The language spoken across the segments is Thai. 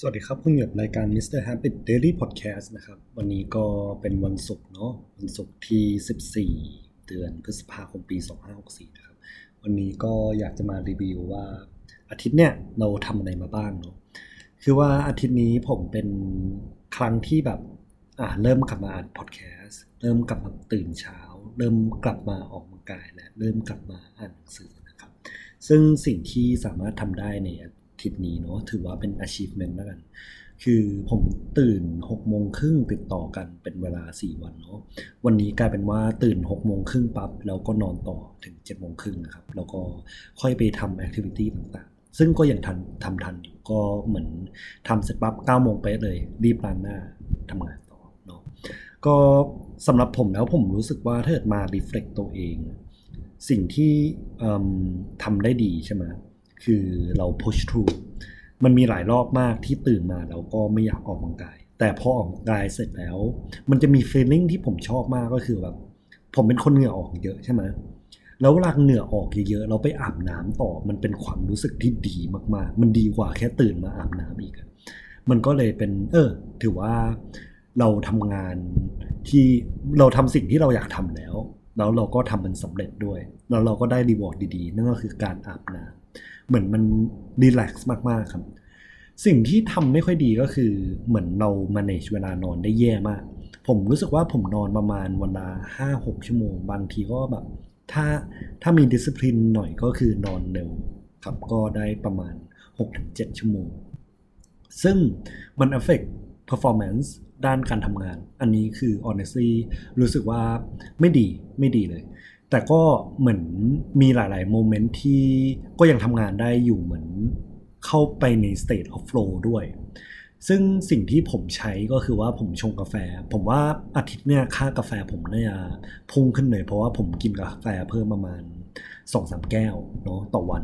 สวัสดีครับคุณอยู่กับรายการ Mr. Habit Daily Podcast นะครับ วันนี้ก็เป็นวันศุกร์เนาะวันศุกร์ที่ 14 เดือนพฤษภาคมปี 2564 นะครับ วันนี้ก็อยากจะมารีวิวว่าอาทิตย์เนี้ยเราทำอะไรมาบ้างเนาะคือว่าอาทิตย์นี้ผมเป็นครั้งที่แบบอ่าเริ่มกลับมาอ่านพอดแคสต์เริ่มกลับมาตื่นเช้า เริ่มกลับมาออกกำลังกายและเริ่มกลับมาอ่านหนังสือนะครับ ซึ่งสิ่งที่สามารถทำได้ใน ทิตย์นี้เนาะถือว่าเป็น achievement แล้วกัน คือผมตื่น6โมงครึ่งติดต่อกันเป็นเวลา 4 วันเนาะวันนี้กลายเป็นว่าตื่น6โมงครึ่งปั๊บ แล้วก็นอนต่อถึง7โมงครึ่งนะครับ แล้วก็ค่อยไปทำ activity ต่างๆ ซึ่งก็ยังทันทำทันอยู่ก็เหมือนทำเสร็จปั๊บ9โมงไปเลย รีบล้างหน้าทำงานต่อเนาะก็สำหรับผมแล้วผมรู้สึกว่าถ้าเกิดมา reflect ตัวเอง สิ่งที่ทำได้ดีใช่ไหม คือเรา push through มันมีหลายรอบมากที่ตื่นมาแล้วก็ไม่อยากออกกำลังกาย แต่พอออกกำลังกายเสร็จแล้ว มันจะมี feeling ที่ผมชอบมากก็คือแบบ ผมเป็นคนเหงื่อออกเยอะใช่ไหมแล้วเวลาเหงื่อออกเยอะๆ เราไปอาบน้ำต่อ มันเป็นความรู้สึกที่ดีมากๆ มันดีกว่าแค่ตื่นมาอาบน้ำอีก มันก็เลยเป็น เออ ถือว่าเราทำงานที่เราทำสิ่งที่เราอยากทำแล้ว แล้วเราก็ทำมันสำเร็จด้วย แล้วเราก็ได้รีวอร์ดดีๆ นั่นก็คือการอาบน้ำ เหมือนมันรีแลกซ์มากๆครับ สิ่งที่ทำไม่ค่อยดีก็คือเหมือนเรา manage เวลานอนได้แย่มาก ผมรู้สึกว่าผมนอนประมาณวันละห้าหกชั่วโมง บางทีก็แบบ ถ้าถ้ามี discipline หน่อยก็คือนอนเร็วครับก็ได้ประมาณ 6-7 ชั่วโมง ซึ่งมัน affect performance ด้านการทำงาน อันนี้คือ honestly รู้สึกว่าไม่ดีไม่ดีเลย แต่ก็เหมือนมีหลาย ๆ โมเมนต์ที่ก็ยังทำงานได้อยู่เหมือนเข้าไปใน state of flow ด้วย ซึ่งสิ่งที่ผมใช้ก็คือว่าผมชงกาแฟ ผมว่าอาทิตย์เนี่ยค่ากาแฟผมเน่าจะพุ่งขึ้นเลย เพราะว่าผมกินกาแฟเพิ่มประมาณ2-3แก้วเนาะต่อวัน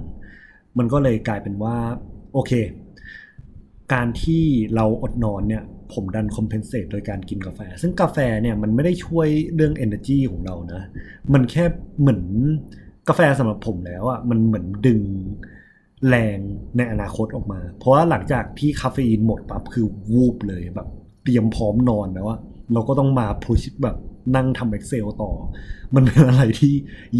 มันก็เลยกลายเป็นว่า โอเค การที่เราอดนอนเนี่ยผมดัน compensate โดยการกินกาแฟ ซึ่งกาแฟเนี่ยมันไม่ได้ช่วยเรื่อง energy ของเรานะ มันแค่เหมือนกาแฟสำหรับผมแล้วอะ่ะมันเหมือนดึงแรงในอนาคตออกมา เพราะว่าหลังจากที่คาเฟอีนหมดปั๊บคือวูบเลยแบบ เตรียมพร้อมนอนแล้วอะเราก็ต้องมา push แบบนั่งทำ Excel ต่อ มันเป็นอะไรที่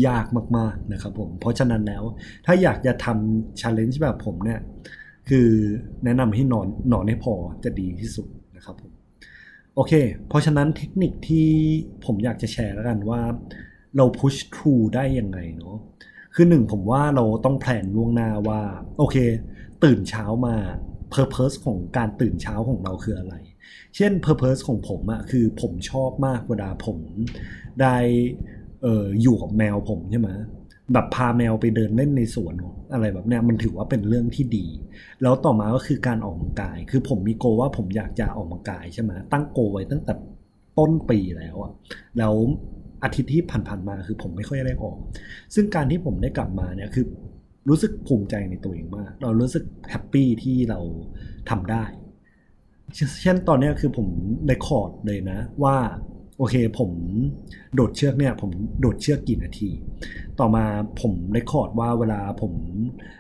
ยากมากๆนะครับผม เพราะฉะนั้นแล้ว ถ้าอยากจะทำ challenge แบบผมเนี่ย คือแนะนำให้นอนนอนให้พอจะดีที่สุดนะครับผมโอเค เพราะฉะนั้นเทคนิคที่ผมอยากจะแชร์แล้วกันว่า เรา push through ได้ยังไงเนาะคือหนึ่งผมว่าเราต้องแพลนล่วงหน้าว่า โอเค ตื่นเช้ามา purpose ของการตื่นเช้าของเราคืออะไร เช่น purpose ของผมอะคือผมชอบมากเวลาผมได้อออยู่กับแมวผมใช่ไหม แบบพาแมวไปเดินเล่นในสวนอะไรแบบเนี้ยมันถือว่าเป็นเรื่องที่ดี แล้วต่อมาก็คือการออกกำลังกาย คือผมมีโกว่าผมอยากจะออกกำลังกายใช่ไหมตั้งโกไว้ตั้งแต่ต้นปีแล้วอะแล้วอาทิตย์ที่ผ่านๆมาคือผมไม่ค่อยได้ออก ซึ่งการที่ผมได้กลับมาเนี่ยคือรู้สึกภูมิใจในตัวเองมาก เรารู้สึกhappy ที่เราทำได้ เช่นตอนนี้คือผม record เลยนะว่า โอเค ผมโดดเชือกเนี่ย ผมโดดเชือกกี่นาที ต่อมาผม record ว่าเวลาผม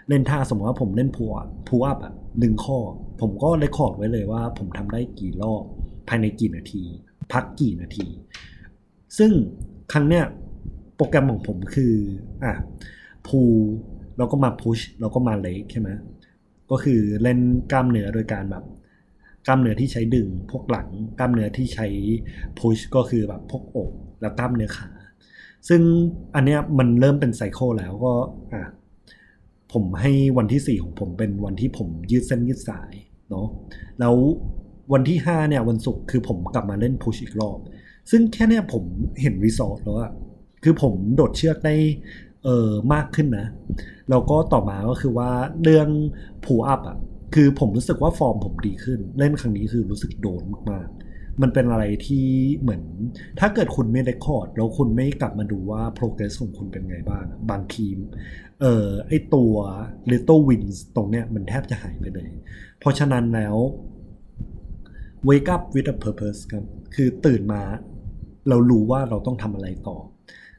เล่นท่าสมมติว่าผมเล่นพูอัพพูอัพอะดึงข้อ ผมก็ record ไว้เลยว่า ผมทำได้กี่รอบภายในกี่นาที พักกี่นาที ซึ่งครั้งเนี้ยโปรแกรมของผมคืออะพูแล้วก็มาพุชแล้วก็มาเลกใช่ไหมก็คือเล่นกล้ามเนื้อโดยการแบบ กล้ามเนื้อที่ใช้ดึงพวกหลัง กล้ามเนื้อที่ใช้พุชก็คือแบบพวกอกแล้วกล้ามเนื้อขา ซึ่งอันเนี้ยมันเริ่มเป็นไซเคิลแล้วก็อะผมให้วันที่ 4 ของผมเป็นวันที่ผมยืดเส้นยืดสายเนาะแล้ววันที่ 5 เนี่ยวันศุกร์คือผมกลับมาเล่นพุชอีกรอบ ซึ่งแค่เนี้ยผมเห็นรีสอร์ทแล้วอะคือผมโดดเชือกได้เออมากขึ้นนะ แล้วก็ต่อมาก็คือว่าเรื่องผูอัพอะ คือผมรู้สึกว่าฟอร์มผมดีขึ้น เล่นครั้งนี้คือรู้สึกโดนมากๆ มันเป็นอะไรที่เหมือน ถ้าเกิดคุณไม่ได้คอร์ดแล้วคุณไม่กลับมาดูว่า progress ของคุณเป็นไงบ้าง บางทีมเออไอตัว little wins ตรงเนี้ยมันแทบจะหายไปเลย เพราะฉะนั้นแล้ว wake up with a purpose ครับคือตื่นมาเรารู้ว่าเราต้องทำอะไรต่อ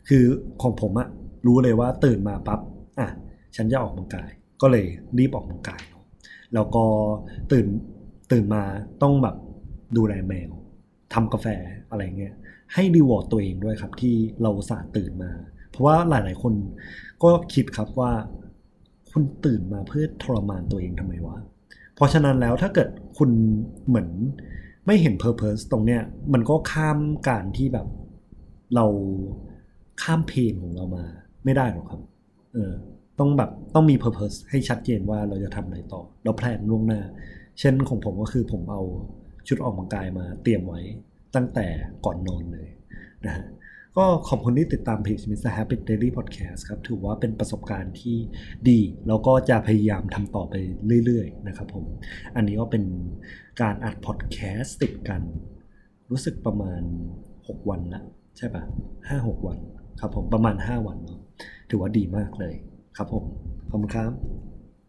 คือของผมอะรู้เลยว่าตื่นมาปั๊บอะฉันจะออกกำลังกาย ก็เลยรีบออกกำลังกาย แล้วก็ตื่นตื่นมาต้องแบบดูแลแมวทำกาแฟอะไรเงี้ยให้รีวอร์ดตัวเองด้วยครับ ที่เราสาตื่นมา เพราะว่าหลาย ๆ คนก็คิดครับว่า คุณตื่นมาเพื่อทรมานตัวเองทำไมวะเพราะฉะนั้นแล้วถ้าเกิดคุณเหมือนไม่เห็น Purpose ตรงเนี้ยมันก็ข้ามการที่แบบเราข้ามเพนของเรามา ไม่ได้หรอกครับ เออ ต้องแบบต้องมี Purpose ให้ชัดเจนว่าเราจะทำอะไรต่อ เราแพลนล่วงหน้า เช่นของผมก็คือผมเอาชุดออกกำลังกายมาเตรียมไว้ตั้งแต่ก่อนนอนเลยนะฮะก็ขอบคุณที่ติดตามเพจ Mr. Happy Daily Podcast ครับ ถือว่าเป็นประสบการณ์ที่ดี แล้วก็จะพยายามทำต่อไปเรื่อยๆ นะครับผม อันนี้ก็เป็นการอัดพอดแคสต์ติดกัน รู้สึกประมาณ 6 วันละใช่ปะห้าหกวันครับผมประมาณ 5 วันเนาะถือว่าดีมากเลย ครับผมขอบคุณครับ